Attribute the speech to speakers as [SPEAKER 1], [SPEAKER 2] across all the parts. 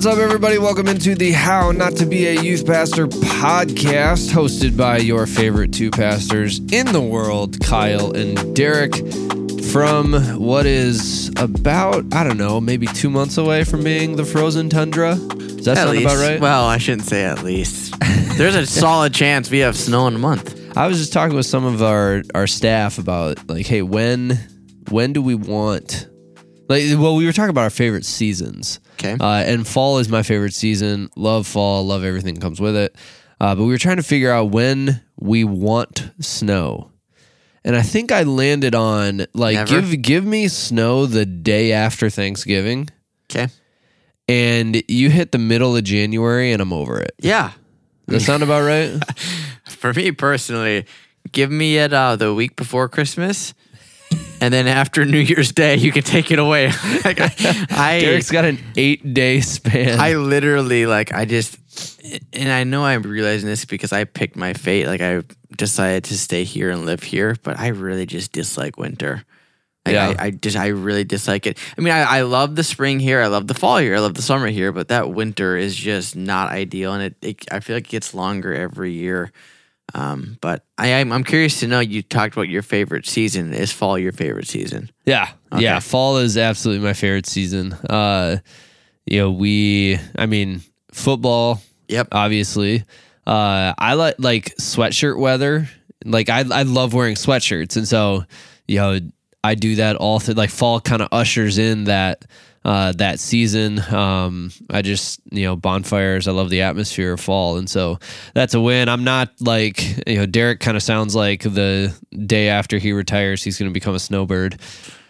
[SPEAKER 1] What's up, everybody? Welcome into the How Not to Be a Youth Pastor podcast, hosted by your favorite two pastors in the world, Kyle and Derek, from what is about, I don't know, maybe two months away from being the frozen tundra. Does that
[SPEAKER 2] At
[SPEAKER 1] sound
[SPEAKER 2] least.
[SPEAKER 1] about right?
[SPEAKER 2] Well, I shouldn't say at least. There's a solid chance we have snow in a month.
[SPEAKER 1] I was just talking with some of our our staff about like, hey, when when do we want like well, we were talking about our favorite seasons.
[SPEAKER 2] Okay.
[SPEAKER 1] Uh, and fall is my favorite season. Love fall, love everything that comes with it. Uh, but we were trying to figure out when we want snow. And I think I landed on like
[SPEAKER 2] Never?
[SPEAKER 1] give give me snow the day after Thanksgiving
[SPEAKER 2] Okay.
[SPEAKER 1] and you hit the middle of January and I'm over it.
[SPEAKER 2] Yeah.
[SPEAKER 1] Does that sound about right?
[SPEAKER 2] For me personally, give me it uh, the week before Christmas. And then after New Year's Day, you can take it away. like, I, I,
[SPEAKER 1] Derek's got an eight day span.
[SPEAKER 2] I literally like I just and I know I'm realizing this because I picked my fate. Like I decided to stay here and live here, but I really just dislike winter. Like
[SPEAKER 1] Yeah.
[SPEAKER 2] I, I just I really dislike it. I mean, I, I love the spring here, I love the fall here, I love the summer here, but that winter is just not ideal, and it, it I feel like it gets longer every year. Um, but I am I'm curious to know. You talked about your favorite season. Is fall your favorite season?
[SPEAKER 1] Yeah.
[SPEAKER 2] Okay.
[SPEAKER 1] Yeah. Fall is absolutely my favorite season. Uh, you know, we, I mean, football,
[SPEAKER 2] Yep.
[SPEAKER 1] obviously. Uh, I like like sweatshirt weather. Like I, I love wearing sweatshirts. And so, you know, I do that all through like fall kind of ushers in that, uh, that season. Um, I just, you know, bonfires. I love the atmosphere of fall. And so that's a win. I'm not like, you know, Derek kind of sounds like the day after he retires, he's going to become a snowbird.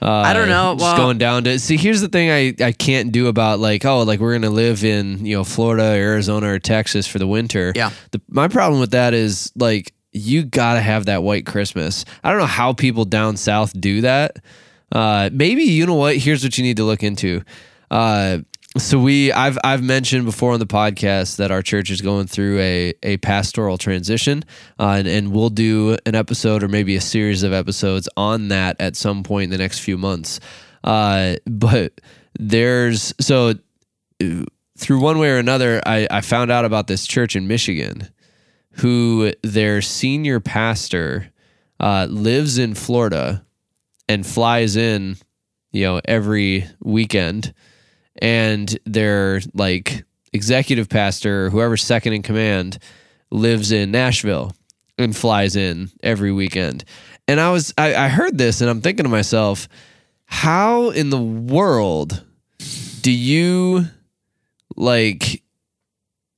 [SPEAKER 1] Uh,
[SPEAKER 2] I don't know.
[SPEAKER 1] Just
[SPEAKER 2] Well-
[SPEAKER 1] going down to see. Here's the thing I I can't do about like oh like we're gonna live in you know Florida, or Arizona, or Texas for the winter.
[SPEAKER 2] Yeah.
[SPEAKER 1] The, my problem with that is like you gotta have that white Christmas. I don't know how people down south do that. Uh, maybe you know what? Here's what you need to look into. Uh, so we I've I've mentioned before on the podcast that our church is going through a a pastoral transition, uh, and, and we'll do an episode or maybe a series of episodes on that at some point in the next few months. Uh, but there's so through one way or another, I, I found out about this church in Michigan, who their senior pastor uh, lives in Florida and flies in, you know, every weekend and their like executive pastor or whoever's second in command lives in Nashville and flies in every weekend. And I was I, I heard this and I'm thinking to myself, how in the world do you like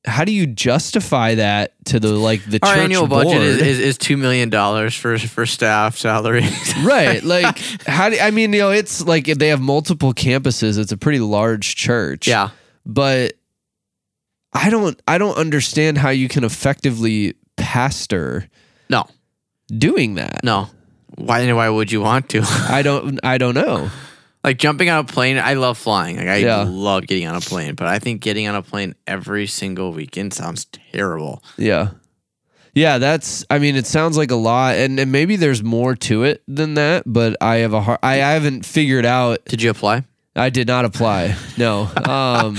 [SPEAKER 1] how do you justify that to the like the
[SPEAKER 2] Our
[SPEAKER 1] church
[SPEAKER 2] annual
[SPEAKER 1] board?
[SPEAKER 2] budget is, is, is two million dollars for for staff salaries
[SPEAKER 1] right like how do i mean you know it's like if they have multiple campuses it's a pretty large church
[SPEAKER 2] yeah.
[SPEAKER 1] but i don't i don't understand how you can effectively pastor
[SPEAKER 2] No.
[SPEAKER 1] doing that
[SPEAKER 2] No. Why? Why would you want to?
[SPEAKER 1] i don't i don't know
[SPEAKER 2] like jumping on a plane. I love flying. Like I
[SPEAKER 1] Yeah.
[SPEAKER 2] love getting on a plane, but I think getting on a plane every single weekend sounds terrible.
[SPEAKER 1] yeah yeah that's i mean it sounds like a lot and, and maybe there's more to it than that but i have a hard i, I haven't figured out
[SPEAKER 2] Did you apply?
[SPEAKER 1] I did not apply. No. Um,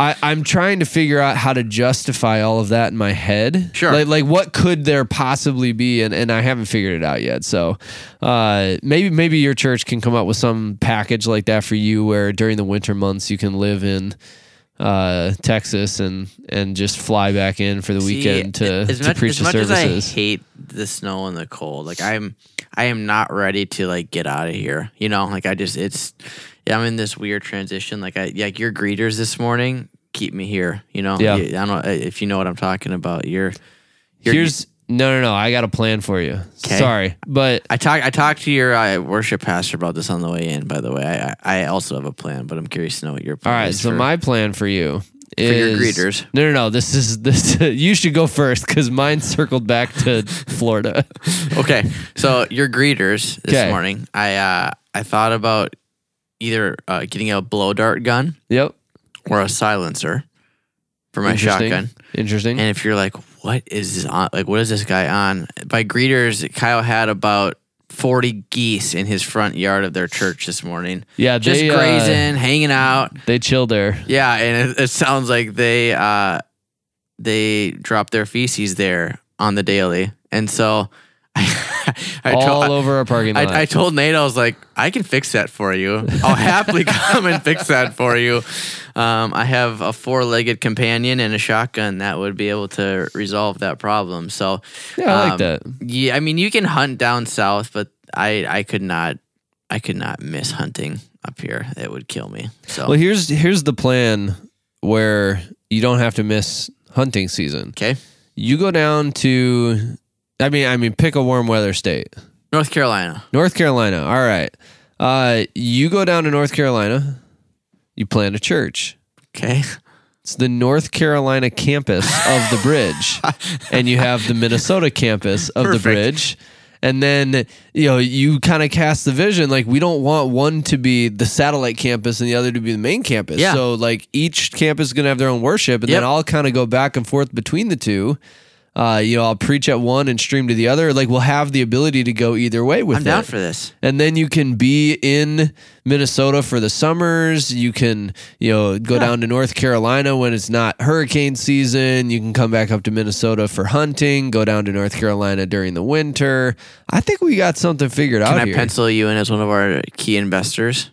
[SPEAKER 1] I, I'm trying to figure out how to justify all of that in my head.
[SPEAKER 2] Sure.
[SPEAKER 1] Like, like what could there possibly be? And, and I haven't figured it out yet. So uh, maybe maybe your church can come up with some package like that for you where during the winter months you can live in uh, Texas and and just fly back in for the weekend
[SPEAKER 2] See,
[SPEAKER 1] to,
[SPEAKER 2] as
[SPEAKER 1] to
[SPEAKER 2] much,
[SPEAKER 1] preach
[SPEAKER 2] as
[SPEAKER 1] the
[SPEAKER 2] much as
[SPEAKER 1] services.
[SPEAKER 2] I hate the snow and the cold, like I'm, I am not ready to like get out of here. You know, like I just, it's, yeah, I'm in this weird transition. Like I, like your greeters this morning keep me here. You know,
[SPEAKER 1] Yeah.
[SPEAKER 2] You- I don't know if you know what I'm talking about. You're, you're
[SPEAKER 1] Here's no no no. I got a plan for you.
[SPEAKER 2] 'Kay.
[SPEAKER 1] Sorry, but
[SPEAKER 2] I talked I talked to your uh, worship pastor about this on the way in. By the way, I I also have a plan, but I'm curious to know what your
[SPEAKER 1] All
[SPEAKER 2] plan
[SPEAKER 1] right,
[SPEAKER 2] is.
[SPEAKER 1] so
[SPEAKER 2] for-
[SPEAKER 1] my plan for you is
[SPEAKER 2] your greeters.
[SPEAKER 1] No, no, no. This is this. you should go first because mine circled back to Florida.
[SPEAKER 2] okay, so your greeters this morning. I uh I thought about either uh, getting a blow dart gun
[SPEAKER 1] Yep.
[SPEAKER 2] or a silencer for my
[SPEAKER 1] Interesting.
[SPEAKER 2] shotgun.
[SPEAKER 1] Interesting.
[SPEAKER 2] And if you're like, what is this on? Like, what is this guy on? By greeters, Kyle had about 40 geese in his front yard of their church this morning.
[SPEAKER 1] Yeah,
[SPEAKER 2] Just
[SPEAKER 1] they, uh,
[SPEAKER 2] grazing, hanging out.
[SPEAKER 1] They chill there.
[SPEAKER 2] Yeah, and it, it sounds like they uh they drop their feces there on the daily. And so I, I
[SPEAKER 1] all
[SPEAKER 2] told,
[SPEAKER 1] over our parking lot.
[SPEAKER 2] I, I told Nate, I was like, I can fix that for you. I'll happily come and fix that for you. Um, I have a four legged companion and a shotgun that would be able to resolve that problem. So,
[SPEAKER 1] yeah, I like
[SPEAKER 2] um,
[SPEAKER 1] that.
[SPEAKER 2] yeah, I mean, you can hunt down south, but I, I could not, I could not miss hunting up here. It would kill me. So,
[SPEAKER 1] Well, here's here's the plan where you don't have to miss hunting season.
[SPEAKER 2] okay.
[SPEAKER 1] You go down to, I mean, I mean, pick a warm weather state.
[SPEAKER 2] North Carolina.
[SPEAKER 1] North Carolina. All right. Uh, you go down to North Carolina. You plant a church.
[SPEAKER 2] Okay.
[SPEAKER 1] It's the North Carolina campus of the bridge, and you have the Minnesota campus of
[SPEAKER 2] Perfect.
[SPEAKER 1] the bridge. And then you know you kind of cast the vision like we don't want one to be the satellite campus and the other to be the main campus.
[SPEAKER 2] Yeah.
[SPEAKER 1] So like each campus is gonna have their own worship, and
[SPEAKER 2] Yep.
[SPEAKER 1] then I'll kind of go back and forth between the two. Uh, you know, I'll preach at one and stream to the other. Like we'll have the ability to go either way with
[SPEAKER 2] I'm down
[SPEAKER 1] it.
[SPEAKER 2] for this.
[SPEAKER 1] and then you can be in Minnesota for the summers. You can, you know, go down to North Carolina when it's not hurricane season. You can come back up to Minnesota for hunting. Go down to North Carolina during the winter. I think we got something figured
[SPEAKER 2] Can
[SPEAKER 1] out Can
[SPEAKER 2] I
[SPEAKER 1] here.
[SPEAKER 2] pencil you in as one of our key investors?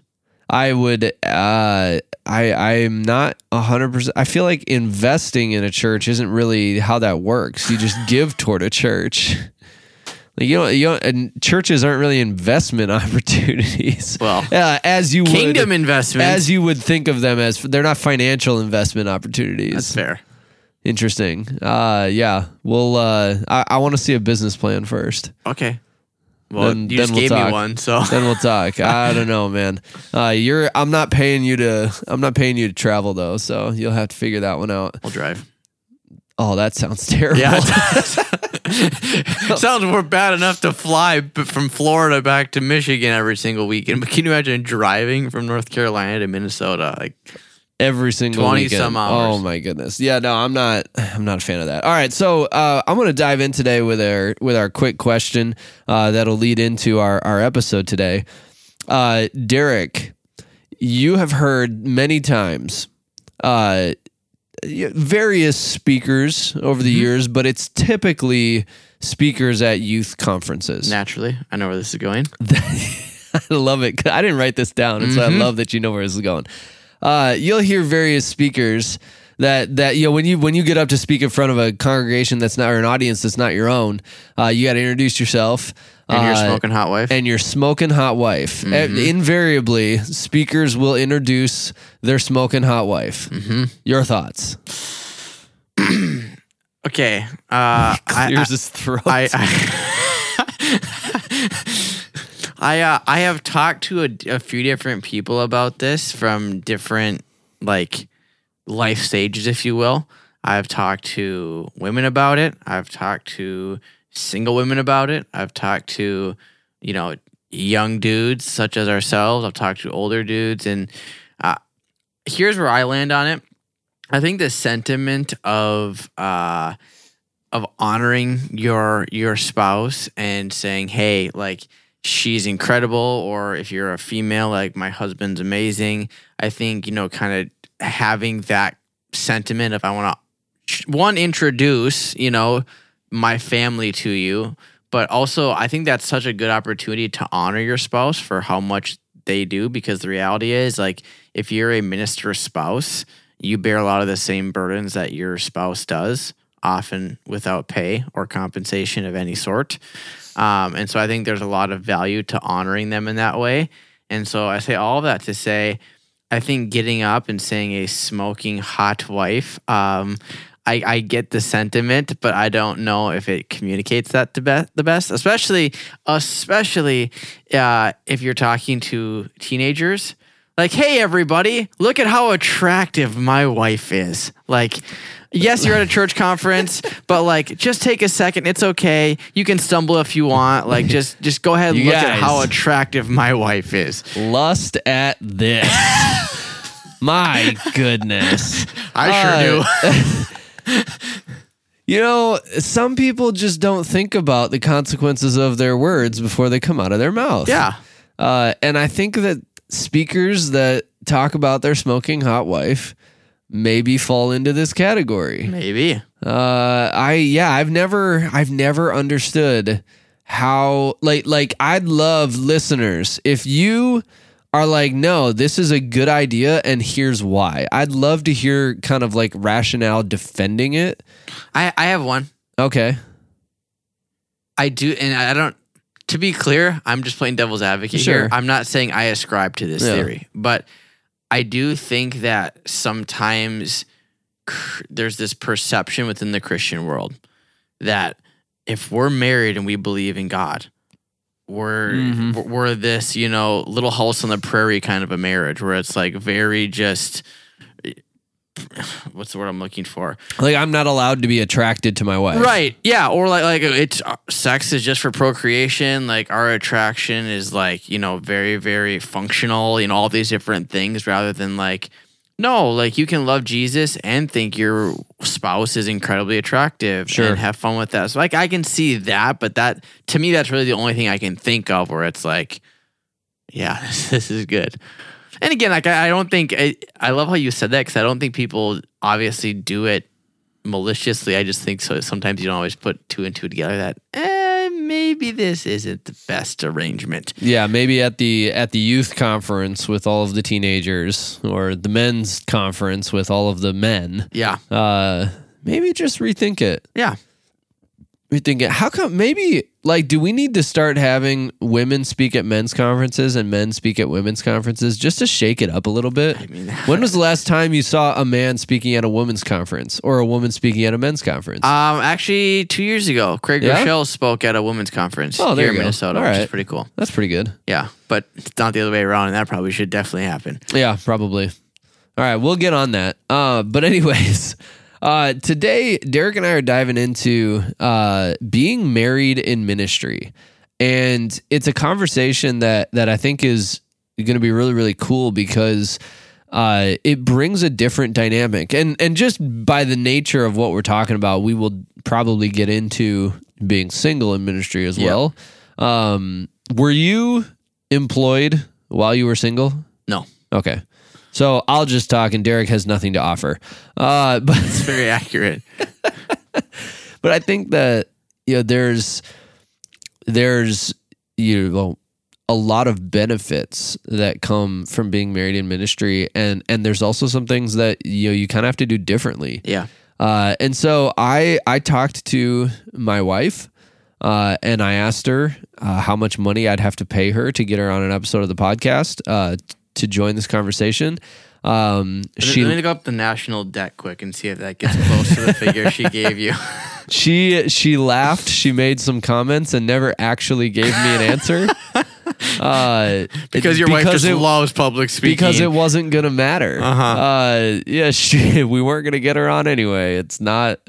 [SPEAKER 1] I would. Uh, I I'm not hundred percent. I feel like investing in a church isn't really how that works. You just give toward a church. Like, you know, you know, and churches aren't really investment opportunities.
[SPEAKER 2] Well,
[SPEAKER 1] uh, as you
[SPEAKER 2] Kingdom
[SPEAKER 1] would,
[SPEAKER 2] investment.
[SPEAKER 1] as you would think of them as they're not financial investment opportunities.
[SPEAKER 2] That's fair.
[SPEAKER 1] Interesting. Uh, yeah. Well, uh, I, I want to see a business plan first.
[SPEAKER 2] Okay. Well,
[SPEAKER 1] Then-
[SPEAKER 2] you
[SPEAKER 1] then
[SPEAKER 2] just
[SPEAKER 1] we'll
[SPEAKER 2] gave
[SPEAKER 1] talk.
[SPEAKER 2] me one, so
[SPEAKER 1] Then we'll talk. I don't know, man. Uh, you're. I'm not paying you to. I'm not paying you to travel though, so you'll have to figure that one out.
[SPEAKER 2] I'll drive.
[SPEAKER 1] Oh, that sounds terrible.
[SPEAKER 2] Yeah. Sounds more bad enough to fly from Florida back to Michigan every single weekend. But can you imagine driving from North Carolina to Minnesota? Like,
[SPEAKER 1] every single
[SPEAKER 2] 20
[SPEAKER 1] weekend.
[SPEAKER 2] some hours.
[SPEAKER 1] Oh my goodness. Yeah, no, I'm not I'm not a fan of that. All right, so uh, I'm going to dive in today with our with our quick question uh, that'll lead into our our episode today. Uh, Derek, you have heard many times uh, various speakers over the years, but it's typically speakers at youth conferences.
[SPEAKER 2] naturally, I know where this is going.
[SPEAKER 1] I love it. I didn't write this down, and so I love that you know where this is going. Uh, you'll hear various speakers that that you know when you when you get up to speak in front of a congregation that's not or an audience that's not your own, uh, you got to introduce yourself.
[SPEAKER 2] And you're
[SPEAKER 1] uh,
[SPEAKER 2] smoking hot wife.
[SPEAKER 1] and your smoking hot wife. Uh, Invariably, speakers will introduce their smoking hot wife. Your thoughts?
[SPEAKER 2] okay. Uh, I,
[SPEAKER 1] Clears his throat.
[SPEAKER 2] I I, I, uh, I have talked to a, a few different people about this from different like life stages, if you will. I've talked to women about it. I've talked to single women about it. I've talked to you know young dudes such as ourselves. I've talked to older dudes, and uh, here's where I land on it. I think the sentiment of uh, of honoring your your spouse and saying, "Hey, like she's incredible," or if you're a female, like my husband's amazing. I think you know, kind of having that sentiment of I want to one introduce you know my family to you, but also I think that's such a good opportunity to honor your spouse for how much they do because the reality is like if you're a minister spouse, you bear a lot of the same burdens that your spouse does, often without pay or compensation of any sort. Um, and so I think there's a lot of value to honoring them in that way. And so I say all that to say, I think getting up and saying a smoking hot wife, um, I, I get the sentiment, but I don't know if it communicates that the best. The best, especially especially uh, if you're talking to teenagers. Like, hey, everybody, look at how attractive my wife is. Like, yes, you're at a church conference, but like, just take a second. It's okay. You can stumble if you want. Like, just just go ahead and
[SPEAKER 1] You
[SPEAKER 2] look at
[SPEAKER 1] guys.
[SPEAKER 2] how attractive my wife is.
[SPEAKER 1] Lust at this. My goodness.
[SPEAKER 2] I sure
[SPEAKER 1] Uh, You know, some people just don't think about the consequences of their words before they come out of their mouth.
[SPEAKER 2] Yeah.
[SPEAKER 1] Uh, and I think that speakers that talk about their smoking hot wife maybe fall into this category.
[SPEAKER 2] Maybe.
[SPEAKER 1] Uh, I yeah, I've never I've never understood how like like I'd love listeners if you are like no, this is a good idea and here's why. I'd love to hear kind of like rationale defending it.
[SPEAKER 2] I, I have one.
[SPEAKER 1] Okay.
[SPEAKER 2] I do, and I don't. To be clear, I'm just playing devil's advocate
[SPEAKER 1] Sure.
[SPEAKER 2] here. I'm not saying I ascribe to this
[SPEAKER 1] Yeah.
[SPEAKER 2] theory, but I do think that sometimes cr- there's this perception within the Christian world that if we're married and we believe in God, we're
[SPEAKER 1] Mhm.
[SPEAKER 2] we're- we're this you know little house on the prairie kind of a marriage where it's like very just what's the word I'm looking for
[SPEAKER 1] Like I'm not allowed to be attracted to my wife.
[SPEAKER 2] Right. Yeah. Or like like it's uh, sex is just for procreation. Like our attraction is like you know very very functional in all these different things rather than like no like you can love Jesus and think your spouse is incredibly attractive
[SPEAKER 1] Sure.
[SPEAKER 2] and have fun with that. So like I can see that, but that to me that's really the only thing I can think of where it's like yeah this is good. And again, like I, I don't think I, I love how you said that because I don't think people obviously do it maliciously. I just think so. Sometimes you don't always put two and two together. That eh, maybe this isn't the best arrangement.
[SPEAKER 1] Yeah, maybe at the at the youth conference with all of the teenagers or the men's conference with all of the men.
[SPEAKER 2] Yeah,
[SPEAKER 1] Uh maybe just rethink it.
[SPEAKER 2] yeah.
[SPEAKER 1] Rethink it. How come maybe like do we need to start having women speak at men's conferences and men speak at women's conferences just to shake it up a little bit?
[SPEAKER 2] I mean,
[SPEAKER 1] When was the last time you saw a man speaking at a women's conference or a woman speaking at a men's conference?
[SPEAKER 2] um, actually, two years ago, Craig
[SPEAKER 1] Yeah?
[SPEAKER 2] Groeschel spoke at a women's conference
[SPEAKER 1] Oh,
[SPEAKER 2] here in. Minnesota,
[SPEAKER 1] All
[SPEAKER 2] which is pretty cool.
[SPEAKER 1] That's pretty good.
[SPEAKER 2] Yeah, but it's not the other way around, and that probably should definitely happen.
[SPEAKER 1] Yeah, probably. All right, we'll get on that. Uh, but anyways, uh, today Derek and I are diving into uh, being married in ministry, and it's a conversation that that I think is going to be really really cool because uh, it brings a different dynamic, and and just by the nature of what we're talking about, we will probably get into being single in ministry as well. Um, were you employed while you were single?
[SPEAKER 2] No,
[SPEAKER 1] Okay. So I'll just talk, and Derek has nothing to offer. Uh, but
[SPEAKER 2] it's very accurate.
[SPEAKER 1] but I think that you know there's there's you know a lot of benefits that come from being married in ministry, and and there's also some things that you know you kind of have to do differently.
[SPEAKER 2] Yeah,
[SPEAKER 1] Uh, and so I I talked to my wife. Uh, and I asked her uh, how much money I'd have to pay her to get her on an episode of the podcast uh, to join this conversation. Um,
[SPEAKER 2] she, let me go up the national debt quick and see if that gets close to the figure she gave you.
[SPEAKER 1] she she laughed. She made some comments and never actually gave me an answer. Uh,
[SPEAKER 2] Because your wife just
[SPEAKER 1] it,
[SPEAKER 2] loves public speaking.
[SPEAKER 1] because it wasn't gonna matter.
[SPEAKER 2] Uh-huh.
[SPEAKER 1] Uh, yeah, she, we weren't gonna get her on anyway. It's not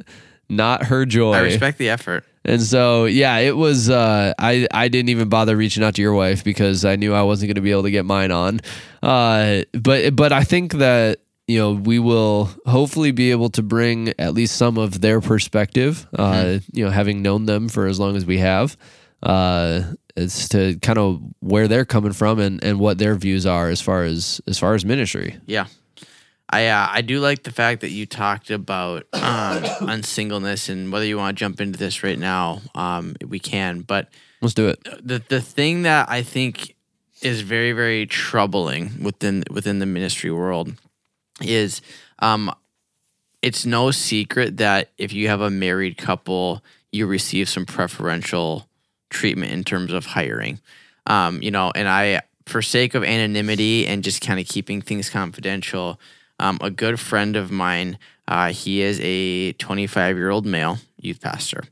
[SPEAKER 1] not her joy.
[SPEAKER 2] I respect the effort.
[SPEAKER 1] And so, yeah, it was. Uh, I I didn't even bother reaching out to your wife because I knew I wasn't going to be able to get mine on. Uh, but but I think that you know we will hopefully be able to bring at least some of their perspective. Uh, you know, having known them for as long as we have, uh, as to kind of where they're coming from and and what their views are as far as as far as ministry.
[SPEAKER 2] Yeah. I uh, I do like the fact that you talked about um, unsingleness and whether you want to jump into this right now, um, we can. But
[SPEAKER 1] Let's do it.
[SPEAKER 2] the the thing that I think is very very troubling within within the ministry world is um, it's no secret that if you have a married couple, you receive some preferential treatment in terms of hiring. Um, you know, and I, for sake of anonymity and just kind of keeping things confidential, um, a good friend of mine, uh, he is a 25 year old male youth pastor.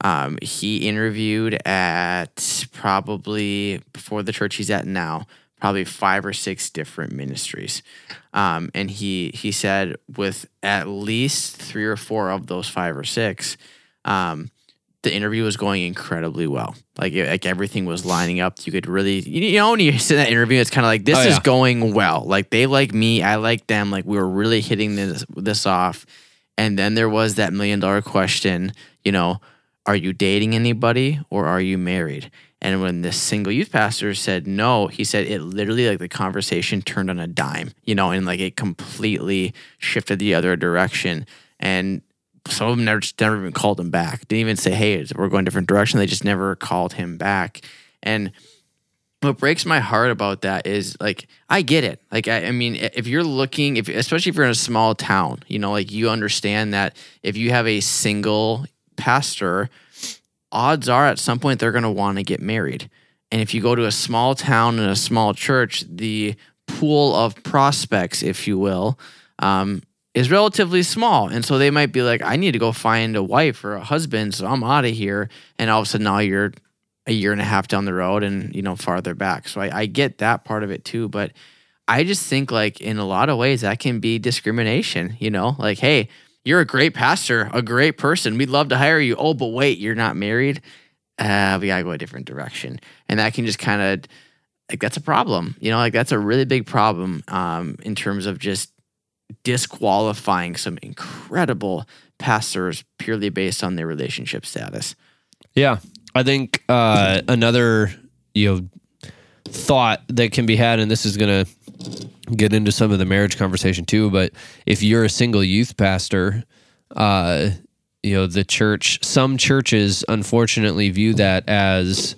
[SPEAKER 2] Um, he interviewed at probably before the church he's at now, probably five or six different ministries. Um, and he he said with at least three or four of those five or six, um, the interview was going incredibly well. Like like everything was lining up. You could really you know when you sit in that interview, it's kind of like this
[SPEAKER 1] Oh,
[SPEAKER 2] is going well. Like they like me, I like them. Like we were really hitting this this off. And then there was that million dollar question, you know, are you dating anybody or are you married? And when the single youth pastor said no, he said it literally like the conversation turned on a dime, you know, and like it completely shifted the other direction. And some of them never just never even called him back. Didn't even say, "Hey, we're going different direction." They just never called him back. And what breaks my heart about that is like I get it. Like I, I, mean, if you're looking, if especially if you're in a small town, you know, like you understand that if you have a single pastor, odds are at some point they're going to want to get married. And if you go to a small town and a small church, the pool of prospects, if you will, um, is relatively small. And so they might be like, I need to go find a wife or a husband, so I'm out of here. And all of a sudden now you're a year and a half down the road and, you know, farther back. So I, I get that part of it too. But I just think like in a lot of ways that can be discrimination, you know, like, hey, you're a great pastor, a great person. We'd love to hire you. Oh, but wait, you're not married. Uh, we gotta go a different direction. And that can just kind of like that's a problem. You know, like that's a really big problem um, in terms of just disqualifying some incredible pastors purely based on their relationship status.
[SPEAKER 1] Yeah. I think uh, another, you know, thought that can be had, and this is going to get into some of the marriage conversation too, but if you're a single youth pastor, uh, you know, the church, some churches unfortunately view that as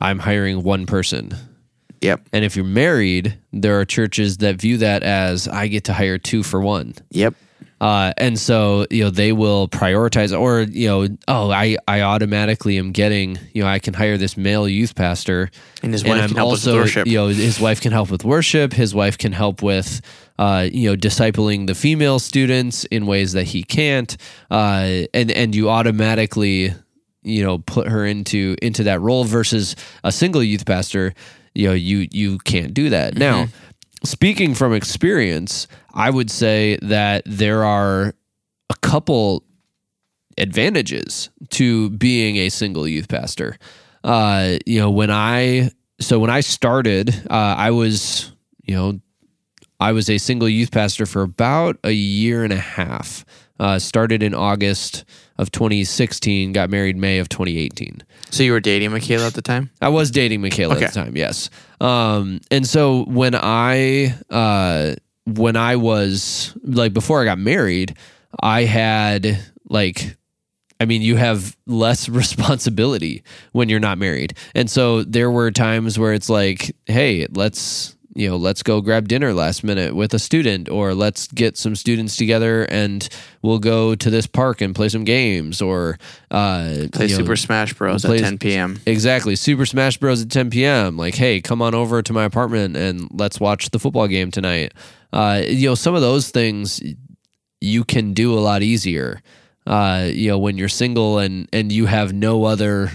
[SPEAKER 1] I'm hiring one person
[SPEAKER 2] Yep.
[SPEAKER 1] And if you're married, there are churches that view that as I get to hire two for one.
[SPEAKER 2] Yep.
[SPEAKER 1] Uh, and so you know they will prioritize, or you know, oh, I I automatically am getting, you know, I can hire this male youth pastor,
[SPEAKER 2] and his wife and can help also, with worship.
[SPEAKER 1] You know, his wife can help with worship. His wife can help with, uh, you know, discipling the female students in ways that he can't, uh, and and you automatically, you know, put her into into that role versus a single youth pastor you know you you can't do that. Mm-hmm. Now, speaking from experience, I would say that there are a couple advantages to being a single youth pastor. Uh, you know, when I so when I started, uh, I was you know I was a single youth pastor for about a year and a half. Uh, started in August of 2016, got married May of 2018.
[SPEAKER 2] So you were dating Michaela at the time?
[SPEAKER 1] I was dating Michaela okay. at the time, yes. Um, and so when I uh, when I was like before I got married, I had like I mean, you have less responsibility when you're not married. And so there were times where it's like, hey, let's you know, let's go grab dinner last minute with a student, or let's get some students together and we'll go to this park and play some games, or uh,
[SPEAKER 2] play Super know, Smash Bros. Play, at 10 p.m.
[SPEAKER 1] Exactly, Super Smash Bros. at 10 p.m. Like, hey, come on over to my apartment and let's watch the football game tonight. Uh, you know, some of those things you can do a lot easier. Uh, you know, when you're single and and you have no other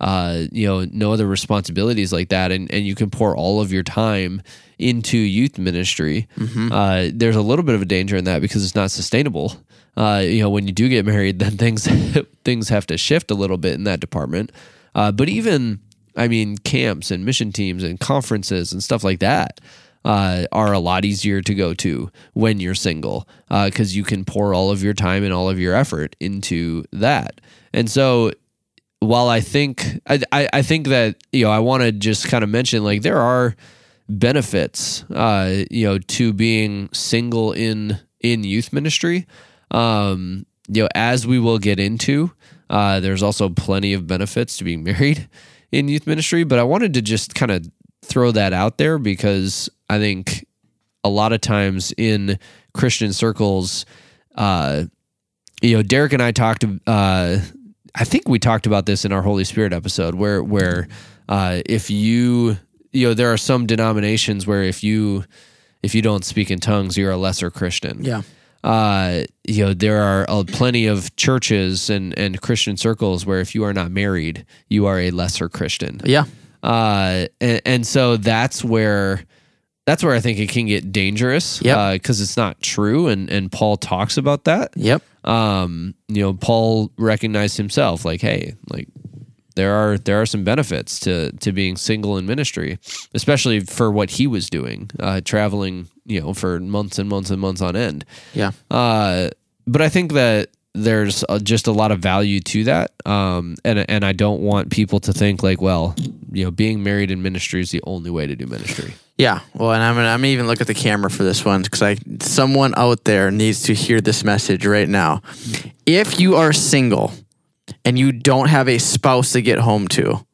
[SPEAKER 1] uh, you know, no other responsibilities like that, and, and you can pour all of your time into youth ministry. Mm-hmm. Uh, there's a little bit of a danger in that because it's not sustainable. Uh, you know, when you do get married, then things things have to shift a little bit in that department. Uh, but even, I mean, camps and mission teams and conferences and stuff like that. Uh, are a lot easier to go to when you're single because uh, you can pour all of your time and all of your effort into that. And so while I think I, I, I think that you know I want to just kind of mention like there are benefits uh, you know to being single in in youth ministry. Um, you know as we will get into uh, there's also plenty of benefits to being married in youth ministry but I wanted to just kind of throw that out there because I think a lot of times in Christian circles uh, you know Derek and I talked uh, I think we talked about this in our Holy Spirit episode where where uh, if you you know there are some denominations where if you if you don't speak in tongues you're a lesser Christian.
[SPEAKER 2] Yeah.
[SPEAKER 1] Uh, you know there are uh, plenty of churches and and Christian circles where if you are not married you are a lesser Christian.
[SPEAKER 2] Yeah.
[SPEAKER 1] Uh, and, and so that's where that's where I think it can get dangerous.
[SPEAKER 2] Yeah.
[SPEAKER 1] Because uh, it's not true, and and Paul talks about that.
[SPEAKER 2] Yep
[SPEAKER 1] um, you know, Paul recognized himself like, hey, like there are there are some benefits to to being single in ministry, especially for what he was doing, uh, traveling, you know, for months and months and months on end.
[SPEAKER 2] Yeah.
[SPEAKER 1] Uh, but I think that there's uh just a lot of value to that, um, and and I don't want people to think like, well, you know, being married in ministry is the only way to do ministry.
[SPEAKER 2] Yeah, well, and I'm gonna, I'm gonna even look at the camera for this one because I someone out there needs to hear this message right now. If you are single and you don't have a spouse to get home to,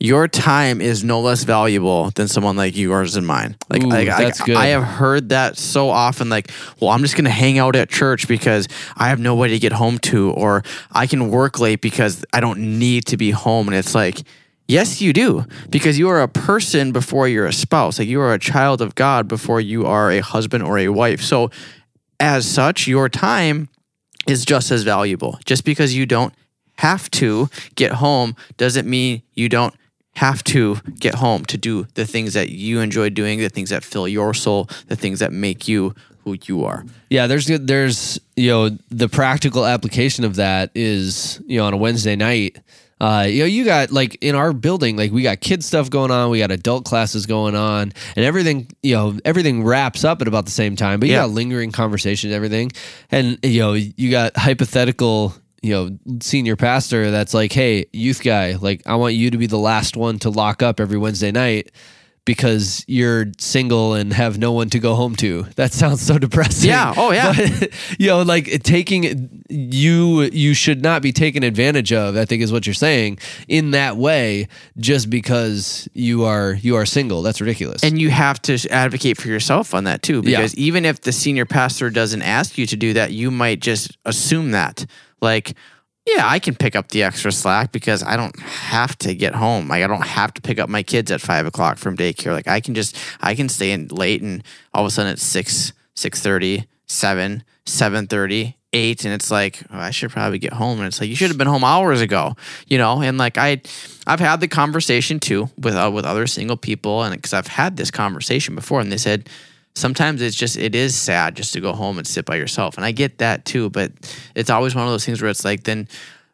[SPEAKER 2] your time is no less valuable than someone like yours and mine. Like,
[SPEAKER 1] Ooh,
[SPEAKER 2] like, I. I have heard that so often. Like, well, I'm just gonna hang out at church because I have nobody to get home to, or I can work late because I don't need to be home. And it's like, yes, you do, because you are a person before you're a spouse. Like, you are a child of God before you are a husband or a wife. So, as such, your time is just as valuable. Just because you don't have to get home doesn't mean you don't have to get home to do the things that you enjoy doing, the things that fill your soul, the things that make you who you are.
[SPEAKER 1] Yeah, there's there's you know the practical application of that is you know on a Wednesday night. Uh, you know, you got like in our building, like we got kid stuff going on, we got adult classes going on, and everything. You know, everything wraps up at about the same time. But you
[SPEAKER 2] Yeah.
[SPEAKER 1] got lingering conversations, everything, and you know, you got hypothetical. You know, senior pastor that's like, hey, youth guy, like I want you to be the last one to lock up every Wednesday night because you're single and have no one to go home to. That sounds so depressing.
[SPEAKER 2] Yeah. Oh, yeah.
[SPEAKER 1] But, you know, like taking you you should not be taken advantage of, I think is what you're saying, in that way, just because you are you are single. That's ridiculous.
[SPEAKER 2] And you have to advocate for yourself on that too,
[SPEAKER 1] Yeah.
[SPEAKER 2] because even if the senior pastor doesn't ask you to do that, you might just assume that. Like, yeah, I can pick up the extra slack because I don't have to get home. Like, I don't have to pick up my kids at five o'clock from daycare. Like, I can just, I can stay in late and all of a sudden it's six, six thirty, seven, seven thirty, eight, and it's like oh, I should probably get home. And it's like you should have been home hours ago, you know. And like I, I've had the conversation too with uh, with other single people, and because I've had this conversation before, and they said sometimes it's just it is sad just to go home and sit by yourself. And i get that too but it's always one of those things where it's like then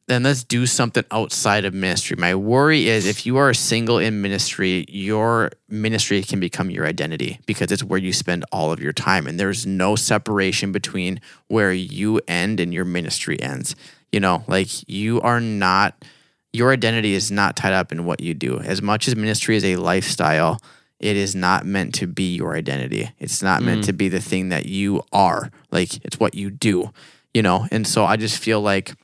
[SPEAKER 2] then let's do something outside of ministry. My worry is if you are single in ministry your ministry can become your identity because it's where you spend all of your time. And there's no separation between where you end and your ministry ends. You know like you are not your identity is not tied up in what you do. As much as ministry is a lifestyle it is not meant to be your identity. It's not meant mm. to be the thing that you are. Like it's what you do, you know? And so I just feel like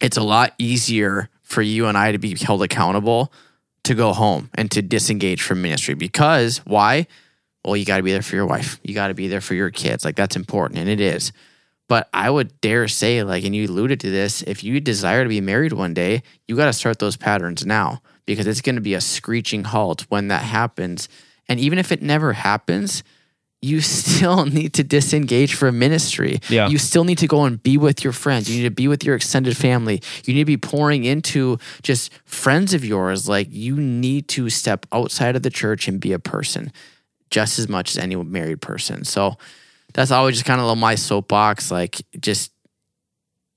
[SPEAKER 2] it's a lot easier for you and I to be held accountable to go home and to disengage from ministry because why? Well, you got to be there for your wife. You got to be there for your kids. Like that's important and it is. But I would dare say, like, and you alluded to this, if you desire to be married one day, you got to start those patterns now because it's going to be a screeching halt when that happens. And even if it never happens, you still need to disengage from ministry.
[SPEAKER 1] Yeah.
[SPEAKER 2] You still need to go and be with your friends. You need to be with your extended family. You need to be pouring into just friends of yours. Like you need to step outside of the church and be a person just as much as any married person. So that's always just kind of my soapbox. Like just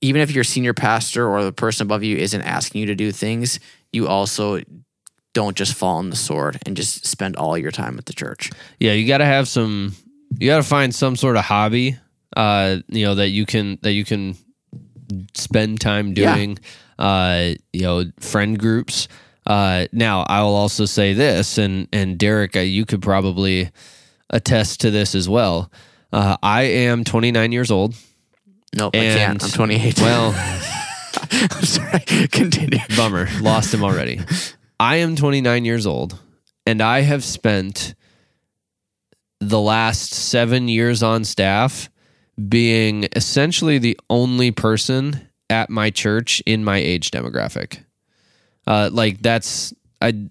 [SPEAKER 2] even if your senior pastor or the person above you isn't asking you to do things, you also don't just fall on the sword and just spend all your time at the church.
[SPEAKER 1] yeah, you got to have some. You got to find some sort of hobby, uh, you know, that you can that you can spend time
[SPEAKER 2] Yeah.
[SPEAKER 1] doing. Uh, you know, friend groups. Uh, now I will also say this, and and Derek, uh, you could probably attest to this as well. Uh, I am 29 years old.
[SPEAKER 2] Nope, I can't. I'm 28.
[SPEAKER 1] Well,
[SPEAKER 2] I'm sorry. Continue.
[SPEAKER 1] bummer, lost him already. I am 29 years old, and I have spent the last seven years on staff being essentially the only person at my church in my age demographic. Uh, like that's I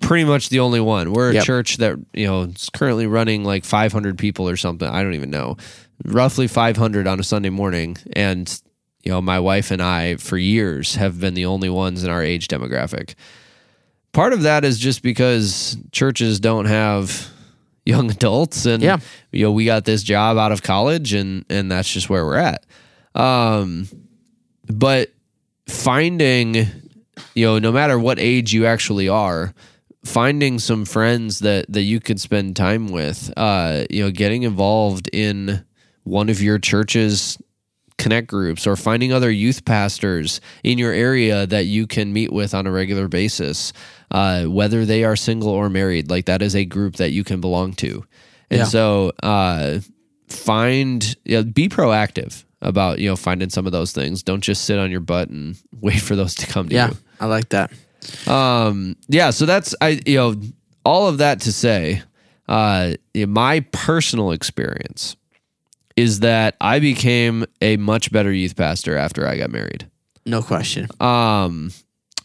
[SPEAKER 1] pretty much the only one. We're a
[SPEAKER 2] Yep.
[SPEAKER 1] church that you know is currently running like 500 people or something. I don't even know, roughly 500 on a Sunday morning, and you know my wife and I for years have been the only ones in our age demographic. Part of that is just because churches don't have young adults and
[SPEAKER 2] Yeah.
[SPEAKER 1] you know we got this job out of college and and that's just where we're at um but finding you know no matter what age you actually are finding some friends that that you could spend time with uh you know getting involved in one of your church's connect groups or finding other youth pastors in your area that you can meet with on a regular basis, uh, whether they are single or married. Like that is a group that you can belong to. And
[SPEAKER 2] Yeah.
[SPEAKER 1] so uh, find, you know, be proactive about, you know, finding some of those things. Don't just sit on your butt and wait for those to come to
[SPEAKER 2] Yeah,
[SPEAKER 1] you.
[SPEAKER 2] I like that.
[SPEAKER 1] Um, yeah, so that's I you know all of that to say, uh, in my personal experience is that I became a much better youth pastor after I got married.
[SPEAKER 2] No question.
[SPEAKER 1] Um,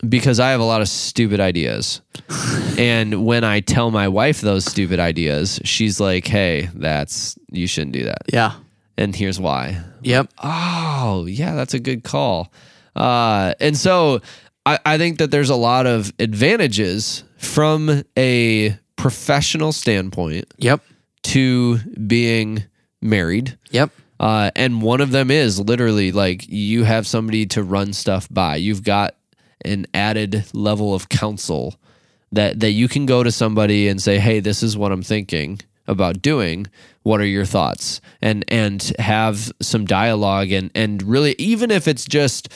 [SPEAKER 1] because I have a lot of stupid ideas, and when I tell my wife those stupid ideas, she's like, "Hey, that's you shouldn't do that,"
[SPEAKER 2] Yeah.
[SPEAKER 1] and here's why.
[SPEAKER 2] Yep.
[SPEAKER 1] Oh, yeah, that's a good call. Uh, and so I, I think that there's a lot of advantages from a professional standpoint
[SPEAKER 2] Yep.
[SPEAKER 1] to being married.
[SPEAKER 2] Yep.
[SPEAKER 1] Uh, and one of them is literally like you have somebody to run stuff by. You've got an added level of counsel that that you can go to somebody and say, "Hey, this is what I'm thinking about doing. What are your thoughts?" and and have some dialogue and and really even if it's just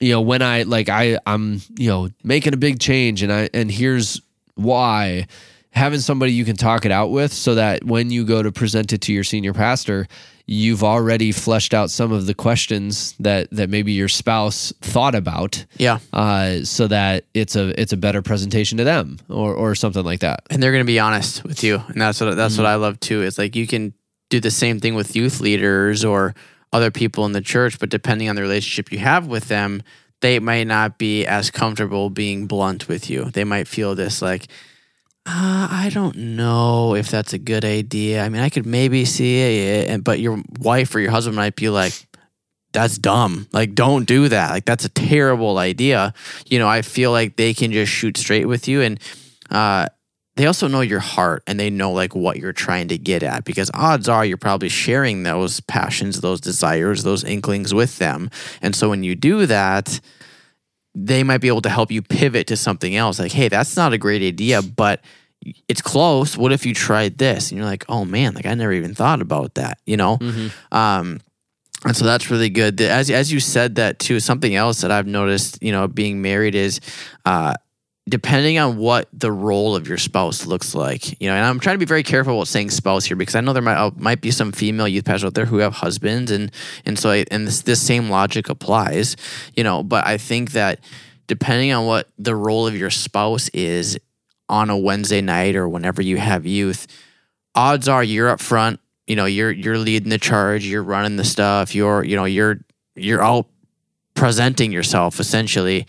[SPEAKER 1] you know when I like I I'm you know making a big change and I and here's why having somebody you can talk it out with so that when you go to present it to your senior pastor you've already fleshed out some of the questions that that maybe your spouse thought about
[SPEAKER 2] Yeah.
[SPEAKER 1] uh, so that it's a it's a better presentation to them or or something like that.
[SPEAKER 2] And they're going to be honest with you. And that's what that's what I love too is like you can do the same thing with youth leaders or other people in the church but depending on the relationship you have with them they might not be as comfortable being blunt with you. They might feel this like uh, I don't know if that's a good idea. I mean, I could maybe see it, but your wife or your husband might be like, "That's dumb. Like, don't do that. Like, that's a terrible idea." You know, I feel like they can just shoot straight with you, and uh, they also know your heart and they know like what you're trying to get at because odds are you're probably sharing those passions, those desires, those inklings with them. And so when you do that, they might be able to help you pivot to something else. Like, hey, that's not a great idea, but it's close. What if you tried this? And you're like, oh man, like I never even thought about that, you know? Um, and so that's really good. As as you said that too, something else that I've noticed, you know, being married is uh depending on what the role of your spouse looks like, you know, and I'm trying to be very careful about saying spouse here because I know there might uh, might be some female youth pastors out there who have husbands, and and so I, and this this same logic applies, you know. But I think that depending on what the role of your spouse is on a Wednesday night or whenever you have youth, odds are you're up front. You know, you're you're leading the charge, you're running the stuff, you're you know you're you're out presenting yourself essentially.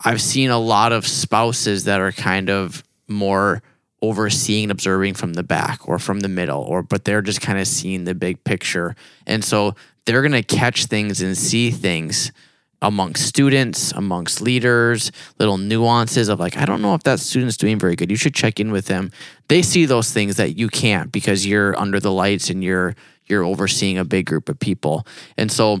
[SPEAKER 2] I've seen a lot of spouses that are kind of more overseeing observing from the back or from the middle or but they're just kind of seeing the big picture. And so they're going to catch things and see things amongst students, amongst leaders, little nuances of like, I don't know if that student's doing very good. You should check in with them. They see those things that you can't because you're under the lights and you're you're overseeing a big group of people. And so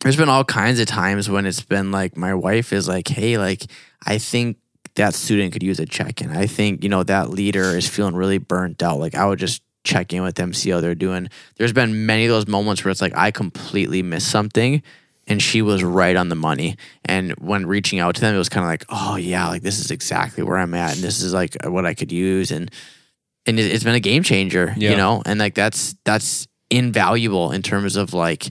[SPEAKER 2] there's been all kinds of times when it's been like my wife is like, hey, like I think that student could use a check in. I think, you know, that leader is feeling really burnt out. Like I would just check in with them, see how they're doing. There's been many of those moments where it's like I completely missed something and she was right on the money. And when reaching out to them, it was kind of like, oh yeah, like this is exactly where I'm at, and this is like what I could use, and and it- it's been a game changer,
[SPEAKER 1] Yeah.
[SPEAKER 2] you know. And like that's that's invaluable in terms of like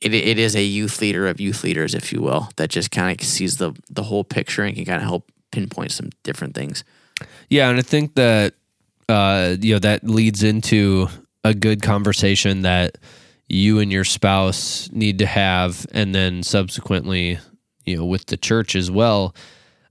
[SPEAKER 2] it, it is a youth leader of youth leaders, if you will, that just kind of sees the the whole picture and can kind of help pinpoint some different things.
[SPEAKER 1] Yeah, and I think that uh, you know that leads into a good conversation that you and your spouse need to have, and then subsequently, you know, with the church as well.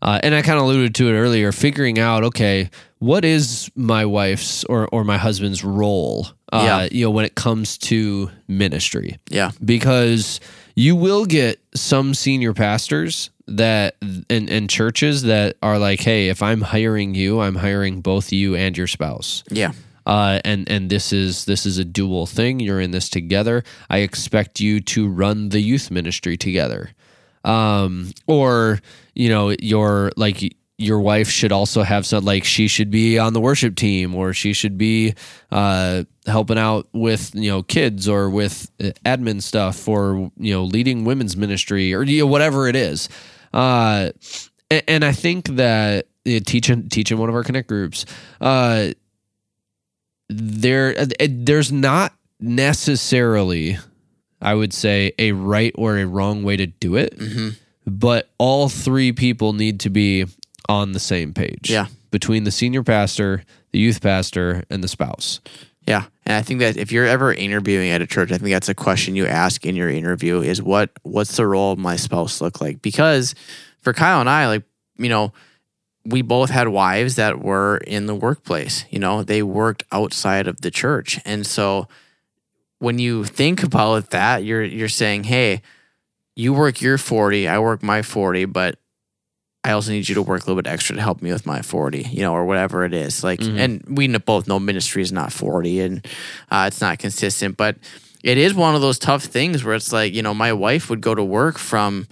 [SPEAKER 1] Uh, and I kind of alluded to it earlier, figuring out, okay, what is my wife's or, or my husband's role, uh,
[SPEAKER 2] Yeah.
[SPEAKER 1] you know, when it comes to ministry?
[SPEAKER 2] Yeah,
[SPEAKER 1] because you will get some senior pastors that and, and churches that are like, hey, if I'm hiring you, I'm hiring both you and your spouse.
[SPEAKER 2] yeah,
[SPEAKER 1] Uh, and and this is this is a dual thing. You're in this together. I expect you to run the youth ministry together. Um, or you know, you're like your wife should also have some like she should be on the worship team or she should be uh, helping out with you know kids or with uh, admin stuff or you know leading women's ministry or you know, whatever it is uh, and, and i think that uh, teaching teaching one of our connect groups uh, there uh, there's not necessarily i would say a right or a wrong way to do it
[SPEAKER 2] Mm-hmm.
[SPEAKER 1] but all three people need to be on the same page.
[SPEAKER 2] Yeah.
[SPEAKER 1] Between the senior pastor, the youth pastor, and the spouse.
[SPEAKER 2] Yeah, and I think that if you're ever interviewing at a church, I think that's a question you ask in your interview: is what what's the role of my spouse look like? Because for Kyle and I, like you know, we both had wives that were in the workplace. You know, they worked outside of the church, and so when you think about that, you're you're saying, hey, you work your forty, I work my forty, but I also need you to work a little bit extra to help me with my 40, you know, or whatever it is. Like,
[SPEAKER 1] Mhm.
[SPEAKER 2] and we both know ministry is not 40 and uh, it's not consistent, but it is one of those tough things where it's like, you know, my wife would go to work from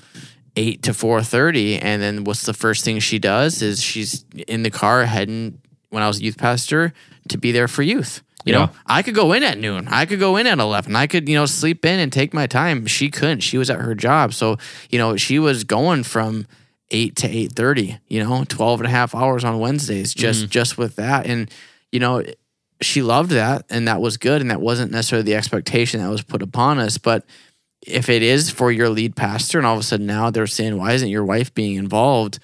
[SPEAKER 2] 8 to 4.30 and then what's the first thing she does is she's in the car heading when I was a youth pastor to be there for youth. You
[SPEAKER 1] Yeah.
[SPEAKER 2] know, I could go in at noon. I could go in at 11. I could, you know, sleep in and take my time. She couldn't. She was at her job. So, you know, she was going from 8 to 8.30, you know, 12 and a half hours on Wednesdays just mm-hmm. just with that. And, you know, she loved that and that was good. And that wasn't necessarily the expectation that was put upon us. But if it is for your lead pastor and all of a sudden now they're saying, why isn't your wife being involved?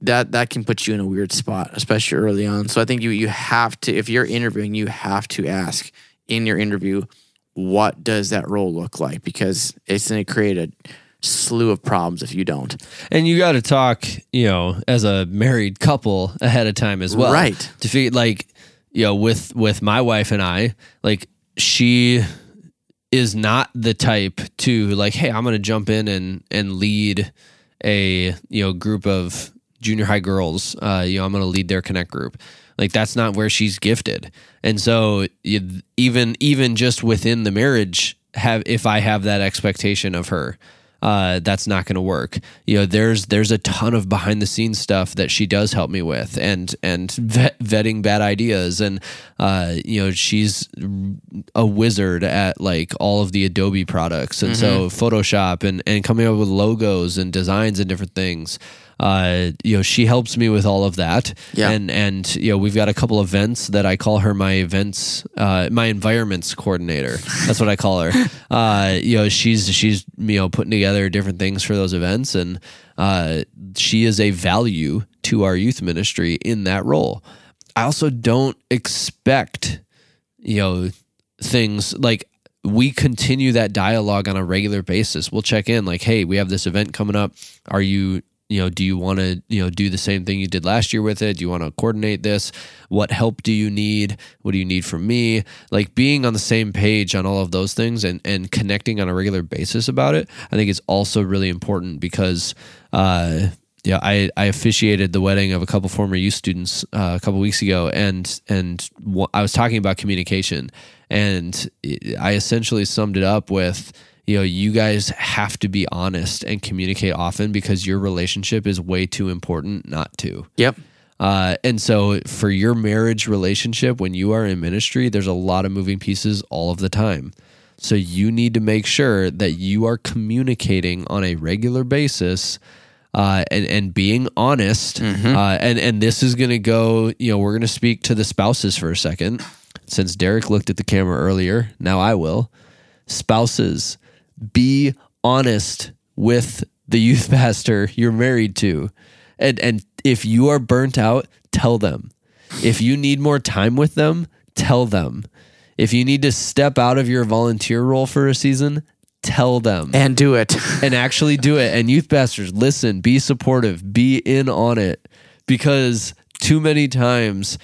[SPEAKER 2] That that can put you in a weird spot, especially early on. So I think you you have to, if you're interviewing, you have to ask in your interview, what does that role look like? Because it's going to create a slew of problems if you don't.
[SPEAKER 1] And you got to talk, you know, as a married couple ahead of time as well.
[SPEAKER 2] Right.
[SPEAKER 1] To figure, like, you know, with with my wife and I, like, she is not the type to like, hey, I'm going to jump in and and lead a you know group of junior high girls. Uh, you know, I'm going to lead their connect group. Like that's not where she's gifted. And so even even just within the marriage, have if I have that expectation of her, uh, that's not going to work. You know, there's there's a ton of behind the scenes stuff that she does help me with, and and vet, vetting bad ideas, and uh, you know, she's a wizard at like all of the Adobe products, and so Photoshop and and coming up with logos and designs and different things. Uh, you know, she helps me with all of that,
[SPEAKER 2] Yeah.
[SPEAKER 1] and and you know, we've got a couple events that I call her my events, uh, my environments coordinator. That's what I call her. Uh, you know, she's she's you know putting together different things for those events, and uh, she is a value to our youth ministry in that role. I also don't expect you know things like we continue that dialogue on a regular basis. We'll check in like, hey, we have this event coming up. Are you you know, do you want to, you know, do the same thing you did last year with it? Do you want to coordinate this? What help do you need? What do you need from me? Like being on the same page on all of those things and and connecting on a regular basis about it, I think is also really important because uh yeah, I, I officiated the wedding of a couple former youth students uh, a couple weeks ago, and and I was talking about communication, and I essentially summed it up with, you know, you guys have to be honest and communicate often because your relationship is way too important not to.
[SPEAKER 2] Yep.
[SPEAKER 1] Uh, and so for your marriage relationship, when you are in ministry, there's a lot of moving pieces all of the time. So you need to make sure that you are communicating on a regular basis. Uh, and and being honest, uh, and and this is going to go. You know, we're going to speak to the spouses for a second, since Derek looked at the camera earlier. Now I will. Spouses, be honest with the youth pastor you're married to. And and if you are burnt out, tell them. If you need more time with them, tell them. If you need to step out of your volunteer role for a season, tell them
[SPEAKER 2] And do it.
[SPEAKER 1] and actually do it. And youth pastors, listen, be supportive, be in on it because too many times,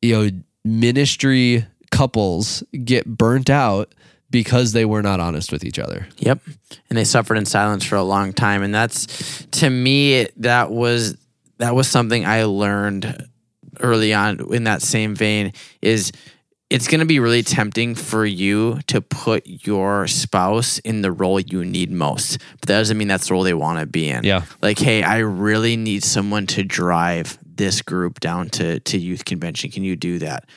[SPEAKER 1] you know, ministry couples get burnt out because they were not honest with each other.
[SPEAKER 2] Yep. And they suffered in silence for a long time. And that's to me that was that was something I learned early on in that same vein is it's going to be really tempting for you to put your spouse in the role you need most. But that doesn't mean that's the role they want to be in.
[SPEAKER 1] Yeah.
[SPEAKER 2] Like, hey, I really need someone to drive this group down to, to youth convention. Can you do that?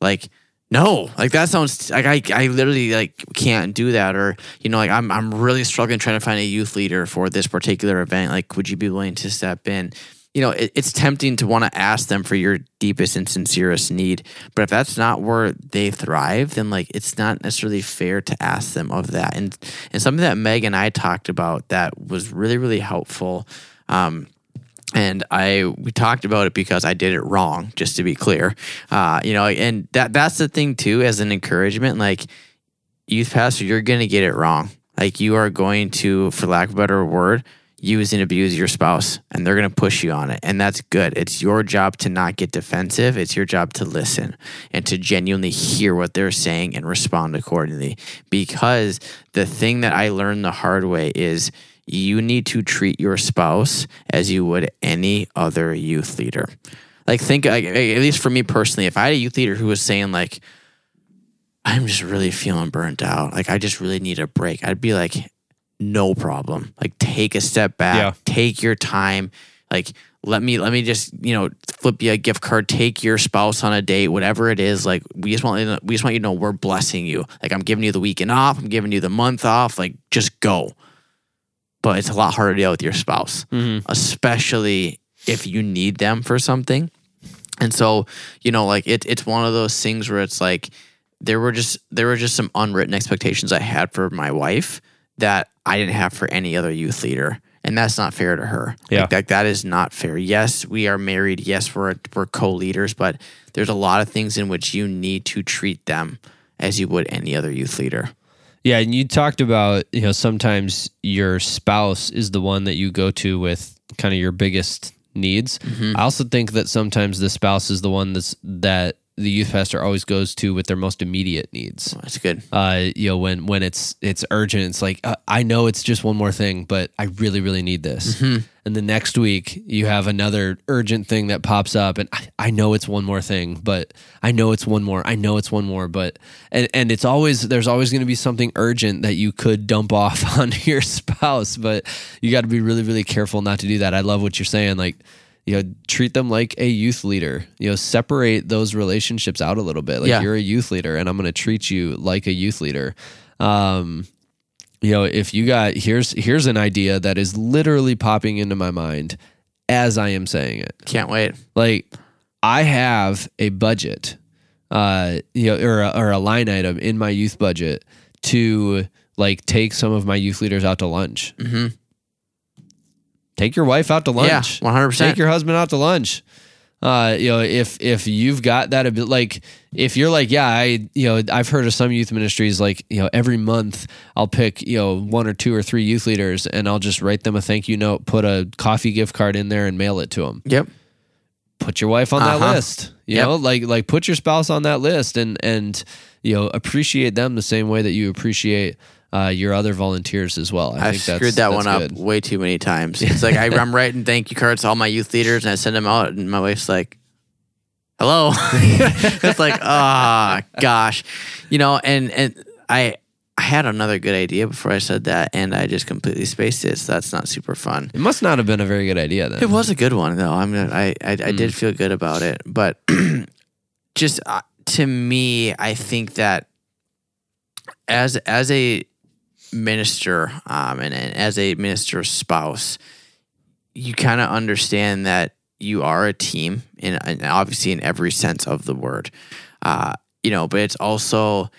[SPEAKER 2] Like, no, like that sounds like I, I literally like can't do that. Or, you know, like I'm, I'm really struggling trying to find a youth leader for this particular event. Like, would you be willing to step in? you know, it, it's tempting to want to ask them for your deepest and sincerest need. But if that's not where they thrive, then like it's not necessarily fair to ask them of that. And and something that Meg and I talked about that was really really helpful. Um, and I we talked about it because I did it wrong, just to be clear. Uh, you know, and that that's the thing too, as an encouragement, like youth pastor, you're gonna get it wrong. Like you are going to, for lack of a better word, use and abuse your spouse and they're going to push you on it. And that's good. It's your job to not get defensive. It's your job to listen and to genuinely hear what they're saying and respond accordingly. Because the thing that I learned the hard way is you need to treat your spouse as you would any other youth leader. Like, think, like, at least for me personally, if I had a youth leader who was saying, like, I'm just really feeling burnt out. Like, I just really need a break. I'd be like, no problem. Like take a step back,
[SPEAKER 1] Yeah.
[SPEAKER 2] take your time. Like let me let me just you know flip you a gift card. Take your spouse on a date, whatever it is. Like we just want you we just want you to know we're blessing you. Like I'm giving you the weekend off. I'm giving you the month off. Like just go. But it's a lot harder to deal with your spouse,
[SPEAKER 1] Mhm.
[SPEAKER 2] especially if you need them for something. And so, you know, like it, it's one of those things where it's like there were just there were just some unwritten expectations I had for my wife that I didn't have for any other youth leader. And that's not fair to her.
[SPEAKER 1] Yeah.
[SPEAKER 2] Like that, that is not fair. Yes, we are married. Yes, we're we're co-leaders, but there's a lot of things in which you need to treat them as you would any other youth leader.
[SPEAKER 1] Yeah, and you talked about, you know, sometimes your spouse is the one that you go to with kind of your biggest needs.
[SPEAKER 2] Mm-hmm.
[SPEAKER 1] I also think that sometimes the spouse is the one that's that the youth pastor always goes to with their most immediate needs.
[SPEAKER 2] That's good.
[SPEAKER 1] Uh, you know, when when it's it's urgent, it's like uh, I know it's just one more thing, but I really really need this.
[SPEAKER 2] Mm-hmm.
[SPEAKER 1] And the next week you have another urgent thing that pops up, and I, I know it's one more thing, but I know it's one more. I know it's one more, but and and it's always there's always going to be something urgent that you could dump off on your spouse, but you got to be really really careful not to do that. I love what you're saying, like you know treat them like a youth leader you know separate those relationships out a little bit like
[SPEAKER 2] Yeah.
[SPEAKER 1] you're a youth leader and i'm going to treat you like a youth leader um you know if you got here's here's an idea that is literally popping into my mind as i am saying it
[SPEAKER 2] Can't wait.
[SPEAKER 1] like i have a budget uh you know or a, or a line item in my youth budget to like take some of my youth leaders out to lunch
[SPEAKER 2] hmm
[SPEAKER 1] take your wife out to lunch.
[SPEAKER 2] Yeah,
[SPEAKER 1] lunch
[SPEAKER 2] one hundred
[SPEAKER 1] take your husband out to lunch. Uh, you know, if if you've got that ability, like if you're like, yeah, I, you know, I've heard of some youth ministries like, you know, every month I'll pick, you know, one or two or three youth leaders and I'll just write them a thank you note, put a coffee gift card in there and mail it to them.
[SPEAKER 2] Yep.
[SPEAKER 1] Put your wife on that
[SPEAKER 2] Uh-huh.
[SPEAKER 1] list. You
[SPEAKER 2] Yep.
[SPEAKER 1] know, like like put your spouse on that list and and you know appreciate them the same way that you appreciate uh, your other volunteers as well. I
[SPEAKER 2] I
[SPEAKER 1] think that's
[SPEAKER 2] screwed that one up
[SPEAKER 1] good.
[SPEAKER 2] way too many times. It's like I, I'm writing thank you cards to all my youth leaders, and I send them out, and my wife's like, "Hello." it's like, ah, gosh, you know. And and I I had another good idea before I said that, and I just completely spaced it. So that's not super fun.
[SPEAKER 1] It must not have been a very good idea then.
[SPEAKER 2] It was a good one though. I'm gonna, I I, I
[SPEAKER 1] Mm.
[SPEAKER 2] did feel good about it, but just uh, to me, I think that as as a minister um, and, and as a minister's spouse, you kind of understand that you are a team, and, obviously in every sense of the word, uh, you know. But it's also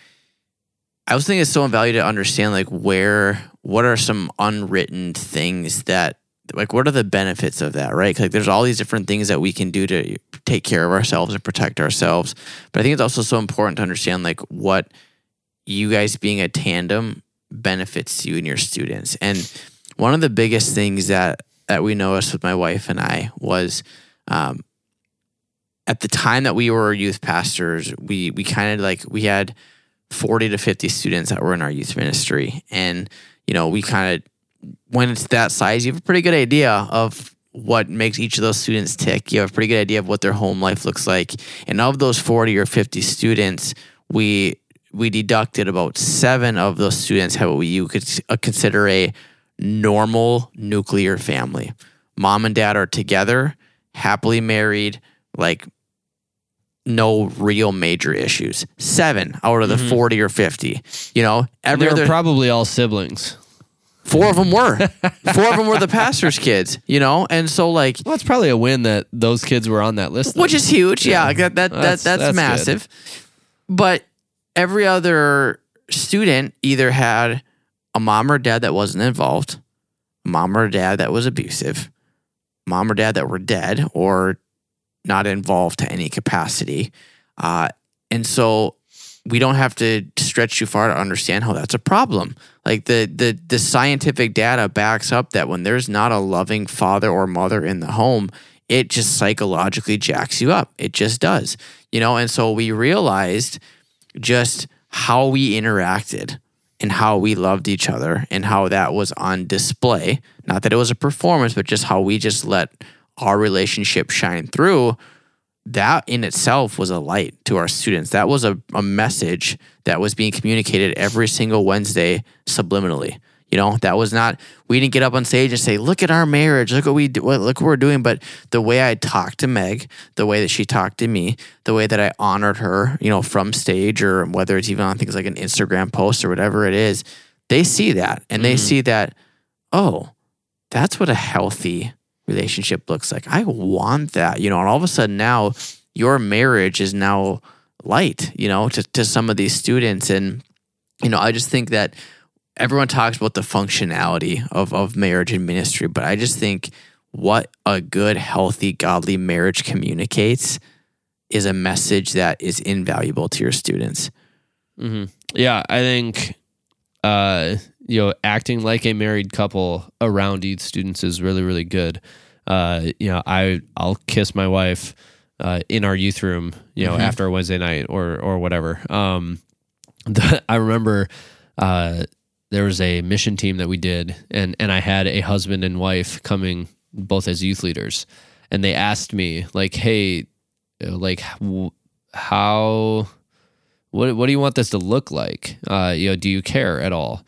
[SPEAKER 2] I also think it's so valuable to understand like where what are some unwritten things that like what are the benefits of that, right Like there's all these different things that we can do to take care of ourselves and protect ourselves. But I think it's also so important to understand like what you guys being a tandem benefits you and your students. And one of the biggest things that that we noticed with my wife and I was um, at the time that we were youth pastors, we we kind of like we had 40 to 50 students that were in our youth ministry. And, you know, we kind of, when it's that size, you have a pretty good idea of what makes each of those students tick. You have a pretty good idea of what their home life looks like. And of those 40 or 50 students, we we deducted about seven of those students have what you could uh, consider a normal nuclear family. Mom and dad are together, happily married, like no real major issues. Seven out of the
[SPEAKER 1] Mhm.
[SPEAKER 2] 40 or 50. You know, every
[SPEAKER 1] They're probably all siblings.
[SPEAKER 2] four of them were. four of them were the pastor's kids, you know? And so like
[SPEAKER 1] Well, it's probably a win that those kids were on that list.
[SPEAKER 2] which is huge. Yeah,
[SPEAKER 1] Yeah.
[SPEAKER 2] that, that, that
[SPEAKER 1] That's-
[SPEAKER 2] that's,
[SPEAKER 1] that's good.
[SPEAKER 2] massive. But every other student either had a mom or dad that wasn't involved, mom or dad that was abusive, mom or dad that were dead or not involved to any capacity. Uh, and so we don't have to stretch too far to understand how that's a problem. Like the the the scientific data backs up that when there's not a loving father or mother in the home, it just psychologically jacks you up. It just does. You know, and so we realized just how we interacted and how we loved each other and how that was on display. Not that it was a performance, but just how we just let our relationship shine through. That in itself was a light to our students. That was a, a message that was being communicated every single Wednesday subliminally. You know, that was not, we didn't get up on stage and say, look at our marriage. Look what we do, look what we're doing. But the way I talked to Meg, the way that she talked to me, the way that I honored her, you know, from stage or whether it's even on things like an Instagram post or whatever it is, they see that and they
[SPEAKER 1] Mhm.
[SPEAKER 2] see that, oh, that's what a healthy relationship looks like. I want that, you know, and all of a sudden now your marriage is now light, you know, to, to some of these students. And, you know, I just think that everyone talks about the functionality of, of marriage and ministry, but I just think what a good, healthy, godly marriage communicates is a message that is invaluable to your students.
[SPEAKER 1] hmm Yeah, I think uh, you know acting like a married couple around youth students is really really good. Uh, you know, I I'll kiss my wife uh, in our youth room, you know,
[SPEAKER 2] Mhm.
[SPEAKER 1] after a Wednesday night or or whatever. Um, the, I remember uh, there was a mission team that we did, and and I had a husband and wife coming both as youth leaders, and they asked me like, "Hey, uh, like how." what what do you want this to look like? Uh, you know, do you care at all?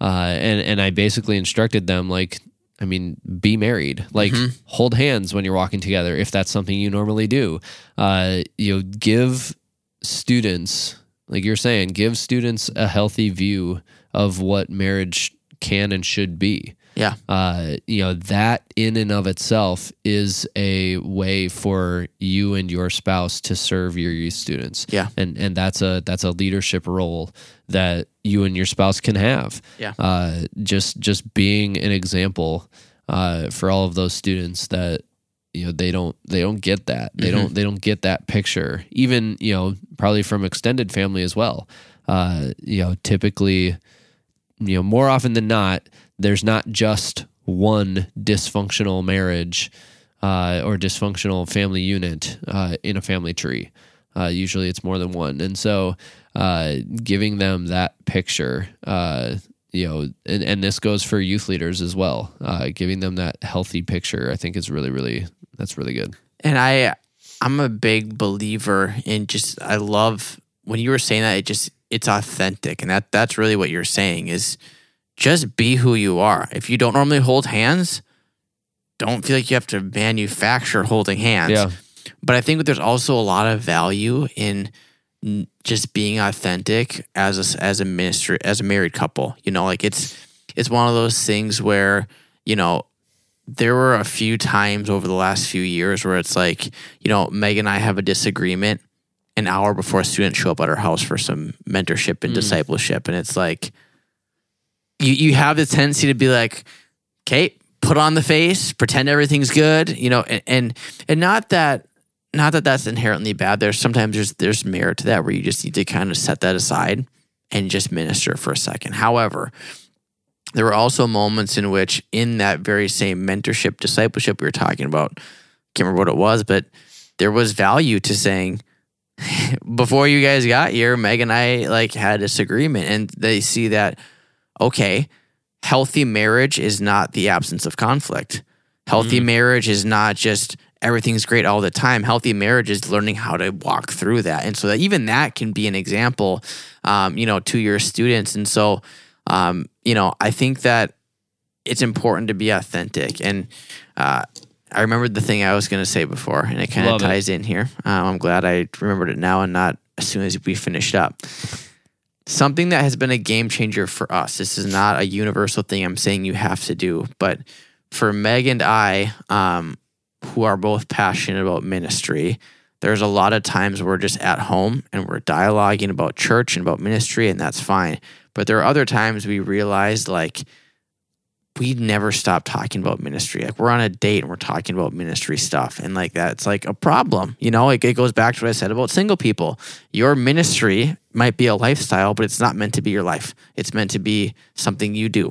[SPEAKER 1] Uh, and and I basically instructed them like, I mean, be married, like
[SPEAKER 2] Mhm.
[SPEAKER 1] hold hands when you're walking together if that's something you normally do. Uh, you know, give students like you're saying, give students a healthy view of what marriage can and should be.
[SPEAKER 2] Yeah.
[SPEAKER 1] Uh, you know, that in and of itself is a way for you and your spouse to serve your youth students.
[SPEAKER 2] Yeah.
[SPEAKER 1] And and that's a that's a leadership role that you and your spouse can have.
[SPEAKER 2] Yeah.
[SPEAKER 1] Uh, just just being an example uh, for all of those students that you know they don't they don't get that they
[SPEAKER 2] Mhm.
[SPEAKER 1] don't they don't get that picture even you know probably from extended family as well uh you know typically you know more often than not there's not just one dysfunctional marriage uh, or dysfunctional family unit uh, in a family tree. Uh, usually it's more than one. And so uh, giving them that picture uh, you know and, and this goes for youth leaders as well. Uh, giving them that healthy picture i think is really really that's really good.
[SPEAKER 2] And I I'm a big believer in just I love when you were saying that it just it's authentic and that that's really what you're saying is just be who you are. If you don't normally hold hands, don't feel like you have to manufacture holding hands.
[SPEAKER 1] yeah
[SPEAKER 2] But I think there's also a lot of value in just being authentic as a, as a minister as a married couple. You know, like it's it's one of those things where you know there were a few times over the last few years where it's like you know Meg and I have a disagreement an hour before students show up at our house for some mentorship and
[SPEAKER 1] Mm.
[SPEAKER 2] discipleship, and it's like you you have the tendency to be like, okay, put on the face, pretend everything's good, you know, and and, and not that not that that's inherently bad. There's sometimes there's there's merit to that where you just need to kind of set that aside and just minister for a second. However, there were also moments in which, in that very same mentorship discipleship we were talking about, can't remember what it was, but there was value to saying, before you guys got here, Meg and I like had a disagreement, and they see that okay, healthy marriage is not the absence of conflict. Healthy
[SPEAKER 1] Mhm.
[SPEAKER 2] marriage is not just everything's great all the time. Healthy marriage is learning how to walk through that, and so that even that can be an example, um, you know, to your students. And so, um, you know, I think that it's important to be authentic. And uh, I remembered the thing I was going to say before, and it kind of
[SPEAKER 1] Love it.
[SPEAKER 2] ties in here. Um, I'm glad I remembered it now and not as soon as we finished up. Something that has been a game changer for us. This is not a universal thing I'm saying you have to do, but for Meg and I, um, who are both passionate about ministry, there's a lot of times we're just at home and we're dialoguing about church and about ministry, and that's fine. But there are other times we realize like we never stop talking about ministry. Like we're on a date and we're talking about ministry stuff. And like that's like a problem. You know, like it goes back to what I said about single people. Your ministry might be a lifestyle, but it's not meant to be your life. It's meant to be something you do.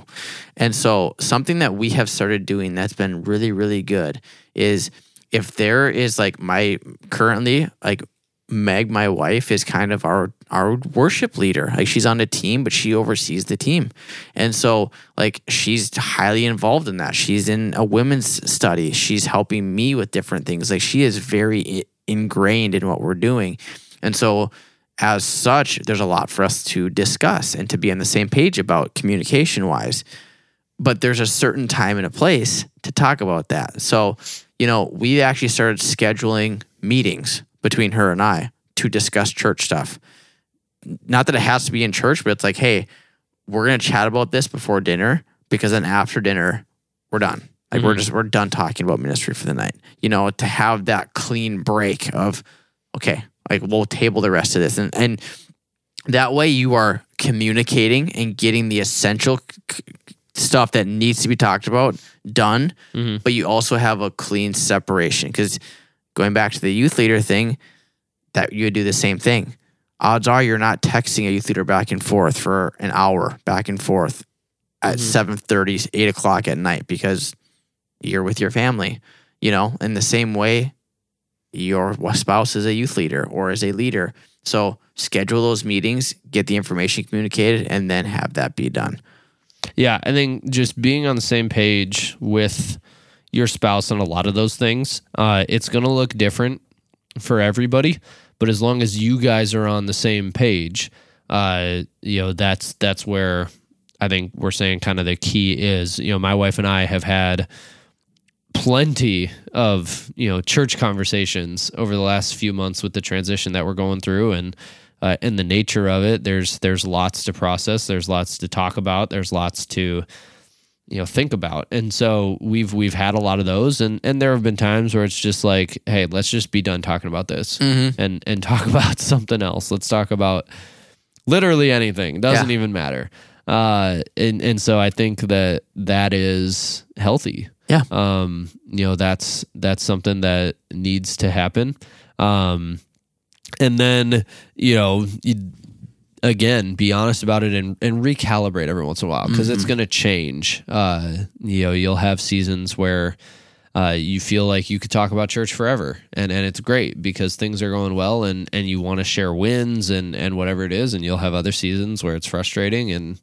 [SPEAKER 2] And so something that we have started doing that's been really, really good is if there is like my currently like Meg, my wife, is kind of our our worship leader. Like she's on a team, but she oversees the team, and so like she's highly involved in that. She's in a women's study. She's helping me with different things. Like she is very ingrained in what we're doing, and so as such, there's a lot for us to discuss and to be on the same page about communication wise. But there's a certain time and a place to talk about that. So you know, we actually started scheduling meetings between her and I to discuss church stuff. Not that it has to be in church, but it's like, hey, we're gonna chat about this before dinner because then after dinner, we're done. Like we're
[SPEAKER 1] Mhm.
[SPEAKER 2] just we're done talking about ministry for the night. You know, to have that clean break of okay, like we'll table the rest of this and and that way you are communicating and getting the essential c- stuff that needs to be talked about done
[SPEAKER 1] Mhm.
[SPEAKER 2] but you also have a clean separation because going back to the youth leader thing that you would do the same thing. Odds are you're not texting a youth leader back and forth for an hour back and forth at
[SPEAKER 1] Mhm.
[SPEAKER 2] 7.30 8 o'clock at night because you're with your family you know? In the same way your spouse is a youth leader or is a leader. So schedule those meetings get the information communicated and then have that be done.
[SPEAKER 1] Yeah, I think just being on the same page with your spouse on a lot of those things, uh, it's going to look different for everybody. But as long as you guys are on the same page, uh, you know that's that's where I think we're saying kind of the key is. You know, my wife and I have had plenty of you know church conversations over the last few months with the transition that we're going through and uh, in the nature of it there's there's lots to process there's lots to talk about there's lots to you know think about. And so we've we've had a lot of those and and there have been times where it's just like hey let's just be done talking about this and and talk about something else. Let's talk about literally anything. Doesn't
[SPEAKER 2] Yeah.
[SPEAKER 1] even matter. Uh and and so i think that that is healthy.
[SPEAKER 2] Yeah.
[SPEAKER 1] um you know that's that's something that needs to happen. Um and then you know you, again be honest about it and, and recalibrate every once in a while because it's going to change uh you know you'll have seasons where uh, you feel like you could talk about church forever and, and it's great because things are going well and, and you want to share wins and, and whatever it is and you'll have other seasons where it's frustrating and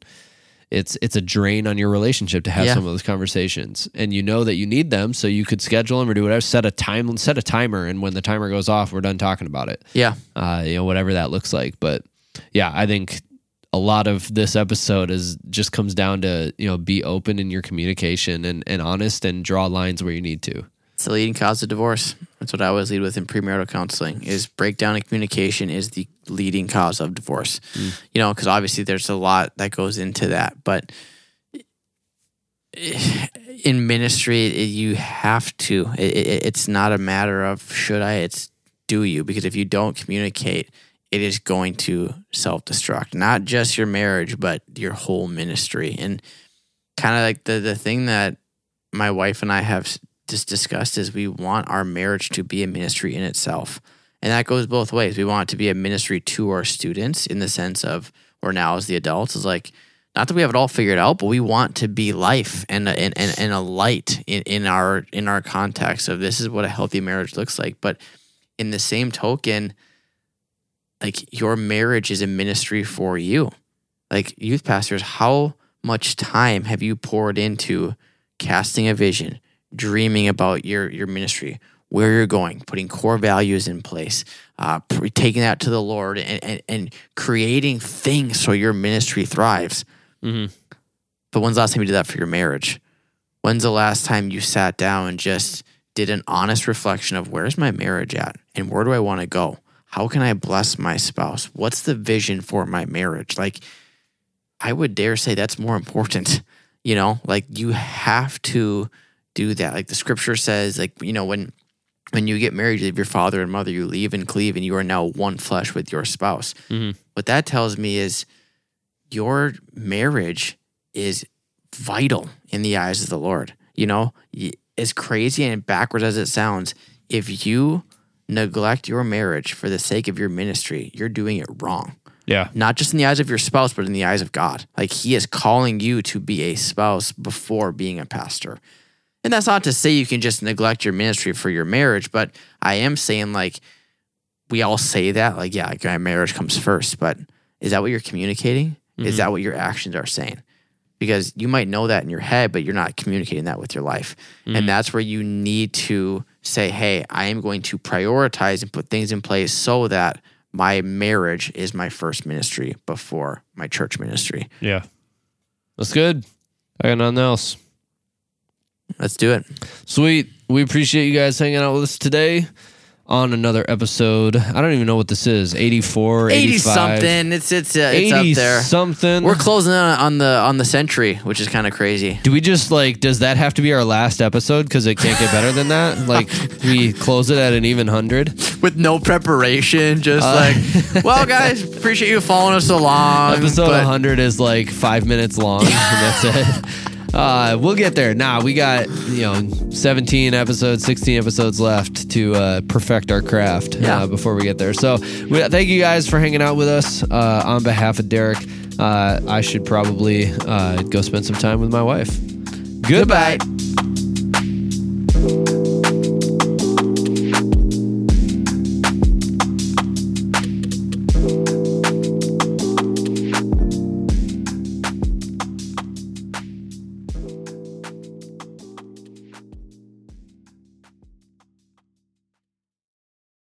[SPEAKER 1] it's it's a drain on your relationship to have
[SPEAKER 2] Yeah.
[SPEAKER 1] some of those conversations and you know that you need them so you could schedule them or do whatever set a time set a timer and when the timer goes off we're done talking about it
[SPEAKER 2] yeah
[SPEAKER 1] uh, you know, whatever that looks like. But yeah, I think a lot of this episode is just comes down to you know be open in your communication and, and honest and draw lines where you need to.
[SPEAKER 2] It's the leading cause of divorce. That's what I always lead with in premarital counseling. Is breakdown in communication is the leading cause of divorce. Mm. You know, because obviously there's a lot that goes into that, but in ministry, it- you have to. It, it, it's not a matter of should I. It's do you because if you don't communicate, it is going to self destruct. Not just your marriage, but your whole ministry. And kind of like the the thing that my wife and I have just discussed is we want our marriage to be a ministry in itself. And that goes both ways. We want it to be a ministry to our students in the sense of, or now as the adults, is like, not that we have it all figured out, but we want to be life and a, and, and, and a light in, in our in our context of this is what a healthy marriage looks like. But in the same token, like your marriage is a ministry for you. Like youth pastors, how much time have you poured into casting a vision, dreaming about your your ministry, where you're going, putting core values in place, uh, pre- taking that to the Lord, and, and, and creating things so your ministry thrives.
[SPEAKER 1] Mhm.
[SPEAKER 2] But when's the last time you did that for your marriage? When's the last time you sat down and just did an honest reflection of where's my marriage at and where do I want to go? How can I bless my spouse? What's the vision for my marriage? Like, I would dare say that's more important. You know, like you have to do that. Like the scripture says, like, you know, when when you get married, you leave your father and mother, you leave and cleave, and you are now one flesh with your spouse.
[SPEAKER 1] Mhm.
[SPEAKER 2] What that tells me is your marriage is vital in the eyes of the Lord. You know, as crazy and backwards as it sounds, if you neglect your marriage for the sake of your ministry, you're doing it wrong
[SPEAKER 1] Yeah.
[SPEAKER 2] not just in the eyes of your spouse, but in the eyes of God. Like He is calling you to be a spouse before being a pastor. And that's not to say you can just neglect your ministry for your marriage, but I am saying, like, we all say that, like, yeah, like, my marriage comes first, but is that what you're communicating? Is
[SPEAKER 1] Mhm.
[SPEAKER 2] that what your actions are saying? Because you might know that in your head, but you're not communicating that with your life.
[SPEAKER 1] Mhm.
[SPEAKER 2] And that's where you need to say, hey, I am going to prioritize and put things in place so that my marriage is my first ministry before my church ministry.
[SPEAKER 1] Yeah. That's good. I got nothing else.
[SPEAKER 2] Let's do it.
[SPEAKER 1] Sweet. We appreciate you guys hanging out with us today on another episode. I don't even know what this is. 84,
[SPEAKER 2] 80
[SPEAKER 1] 85,
[SPEAKER 2] something. It's it's uh, it's up there.
[SPEAKER 1] something.
[SPEAKER 2] We're closing in on the on the century, which is kind of crazy.
[SPEAKER 1] Do we just like, does that have to be our last episode? Because it can't get better than that? Like, we close it at an even hundred?
[SPEAKER 2] With no preparation, just
[SPEAKER 1] Uh,
[SPEAKER 2] like, well, guys, appreciate you following us along.
[SPEAKER 1] Episode
[SPEAKER 2] but
[SPEAKER 1] 100 is like five minutes long, and that's it. Uh, we'll get there. Nah, we got you know 17 episodes, 16 episodes left to uh, perfect our craft
[SPEAKER 2] Yeah.
[SPEAKER 1] uh, before we get there. So, we, thank you guys for hanging out with us. Uh, on behalf of Derek, uh, I should probably uh, go spend some time with my wife. Goodbye.
[SPEAKER 2] Goodbye.